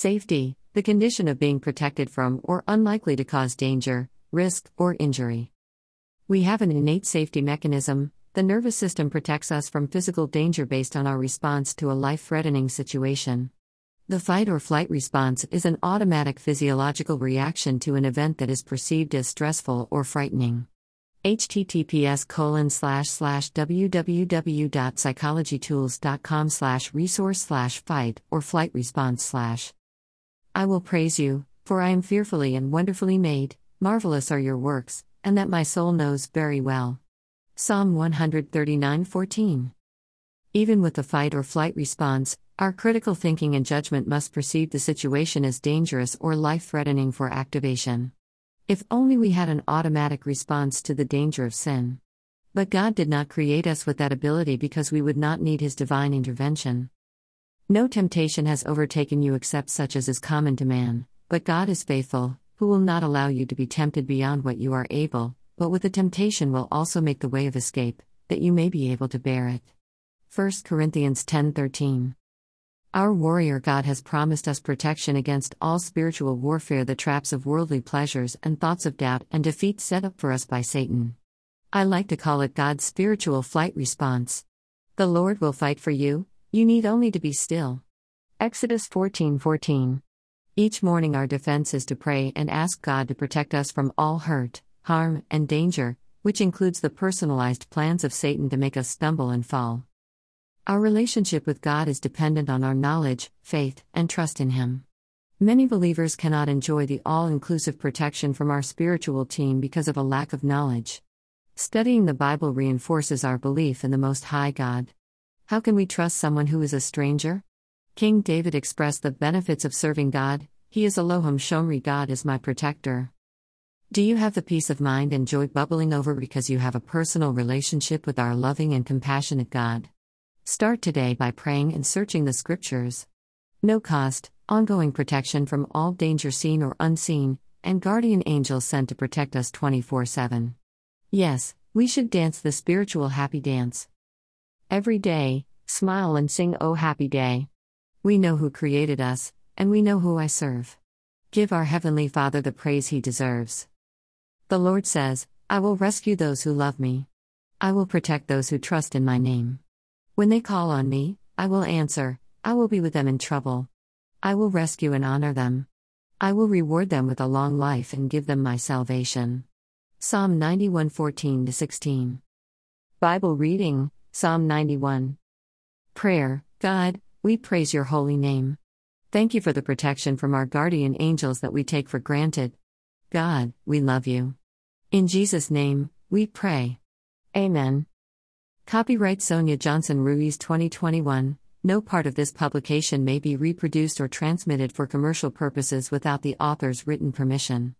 Safety, the condition of being protected from or unlikely to cause danger, risk, or injury. We have an innate safety mechanism. The nervous system protects us from physical danger based on our response to a life threatening situation. The fight or flight response is an automatic physiological reaction to an event that is perceived as stressful or frightening https colon slash slash www.psychologytools.com slash resource slash fight or flight response slash i will praise you for i am fearfully and wonderfully made marvelous are your works and that my soul knows very well psalm 139 14 even with the fight or flight response our critical thinking and judgment must perceive the situation as dangerous or life threatening for activation if only we had an automatic response to the danger of sin. But God did not create us with that ability because we would not need His divine intervention. No temptation has overtaken you except such as is common to man, but God is faithful, who will not allow you to be tempted beyond what you are able, but with the temptation will also make the way of escape, that you may be able to bear it. 1 Corinthians 10:13 our warrior God has promised us protection against all spiritual warfare, the traps of worldly pleasures and thoughts of doubt and defeat set up for us by Satan. I like to call it God's spiritual flight response. The Lord will fight for you, you need only to be still. Exodus 14:14. Each morning our defense is to pray and ask God to protect us from all hurt, harm, and danger, which includes the personalized plans of Satan to make us stumble and fall. Our relationship with God is dependent on our knowledge, faith, and trust in Him. Many believers cannot enjoy the all inclusive protection from our spiritual team because of a lack of knowledge. Studying the Bible reinforces our belief in the Most High God. How can we trust someone who is a stranger? King David expressed the benefits of serving God He is Elohim Shomri, God is my protector. Do you have the peace of mind and joy bubbling over because you have a personal relationship with our loving and compassionate God? Start today by praying and searching the scriptures. No cost, ongoing protection from all danger seen or unseen, and guardian angels sent to protect us 24 7. Yes, we should dance the spiritual happy dance. Every day, smile and sing Oh Happy Day. We know who created us, and we know who I serve. Give our Heavenly Father the praise he deserves. The Lord says, I will rescue those who love me. I will protect those who trust in my name. When they call on me, I will answer, I will be with them in trouble. I will rescue and honor them. I will reward them with a long life and give them my salvation. Psalm 91 14 16. Bible reading Psalm 91. Prayer God, we praise your holy name. Thank you for the protection from our guardian angels that we take for granted. God, we love you. In Jesus' name, we pray. Amen. Copyright Sonia Johnson Ruiz 2021. No part of this publication may be reproduced or transmitted for commercial purposes without the author's written permission.